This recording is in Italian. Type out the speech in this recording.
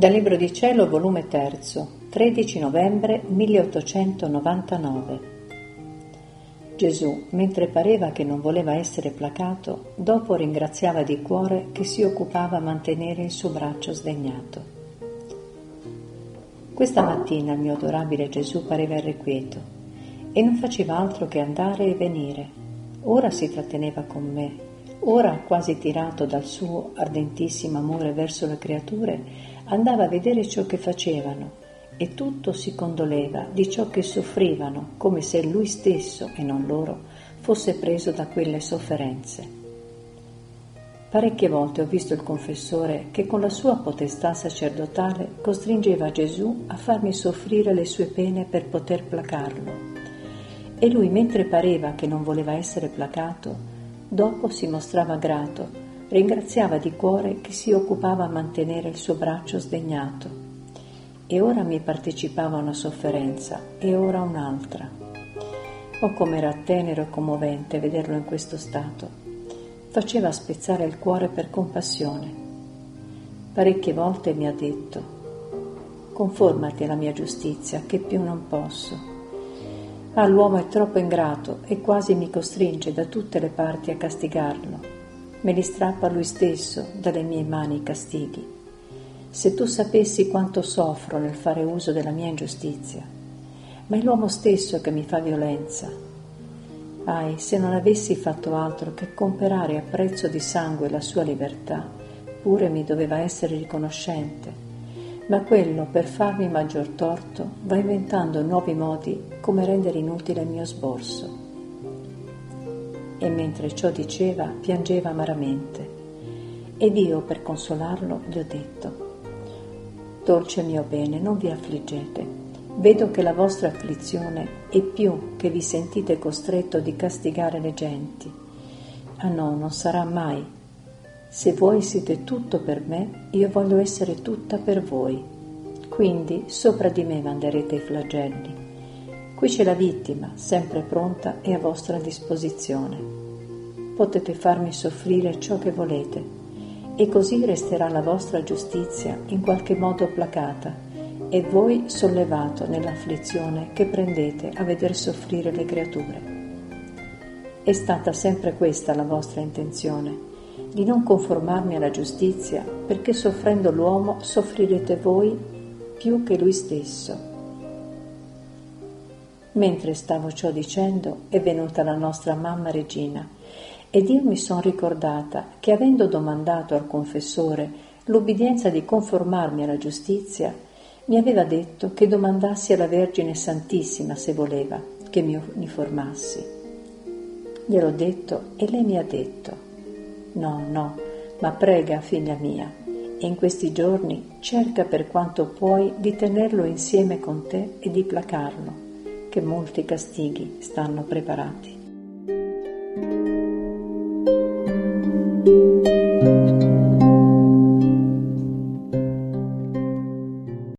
Dal Libro di Cielo, volume 3, 13 novembre 1899. Gesù, mentre pareva che non voleva essere placato, dopo ringraziava di cuore che si occupava a mantenere il suo braccio sdegnato. Questa mattina il mio adorabile Gesù pareva irrequieto e non faceva altro che andare e venire. Ora si tratteneva con me, ora quasi tirato dal suo ardentissimo amore verso le creature, andava a vedere ciò che facevano e tutto si condoleva di ciò che soffrivano, come se lui stesso e non loro fosse preso da quelle sofferenze. Parecchie volte ho visto il confessore che con la sua potestà sacerdotale costringeva Gesù a farmi soffrire le sue pene per poter placarlo. E lui, mentre pareva che non voleva essere placato, Dopo si mostrava grato, ringraziava di cuore chi si occupava a mantenere il suo braccio sdegnato. E ora mi partecipava una sofferenza e ora un'altra. Oh com'era tenero e commovente vederlo in questo stato. Faceva spezzare il cuore per compassione. Parecchie volte mi ha detto, conformati alla mia giustizia, che più non posso Ah, l'uomo è troppo ingrato e quasi mi costringe da tutte le parti a castigarlo. Me li strappa lui stesso dalle mie mani i castighi. Se tu sapessi quanto soffro nel fare uso della mia ingiustizia, ma è l'uomo stesso che mi fa violenza. Ai, se non avessi fatto altro che comperare a prezzo di sangue la sua libertà, pure mi doveva essere riconoscente ma quello per farmi maggior torto va inventando nuovi modi come rendere inutile il mio sborso. E mentre ciò diceva, piangeva amaramente. Ed io, per consolarlo, gli ho detto, Dolce mio bene, non vi affliggete. Vedo che la vostra afflizione è più che vi sentite costretto di castigare le genti. Ah no, non sarà mai se voi siete tutto per me, io voglio essere tutta per voi. Quindi sopra di me manderete i flagelli. Qui c'è la vittima, sempre pronta e a vostra disposizione. Potete farmi soffrire ciò che volete, e così resterà la vostra giustizia in qualche modo placata, e voi sollevato nell'afflizione che prendete a veder soffrire le creature. È stata sempre questa la vostra intenzione di non conformarmi alla giustizia, perché soffrendo l'uomo soffrirete voi più che lui stesso. Mentre stavo ciò dicendo è venuta la nostra mamma regina ed io mi sono ricordata che avendo domandato al confessore l'ubbidienza di conformarmi alla giustizia, mi aveva detto che domandassi alla Vergine Santissima se voleva che mi uniformassi. Gliel'ho detto e lei mi ha detto No, no, ma prega, figlia mia, e in questi giorni cerca per quanto puoi di tenerlo insieme con te e di placarlo, che molti castighi stanno preparati.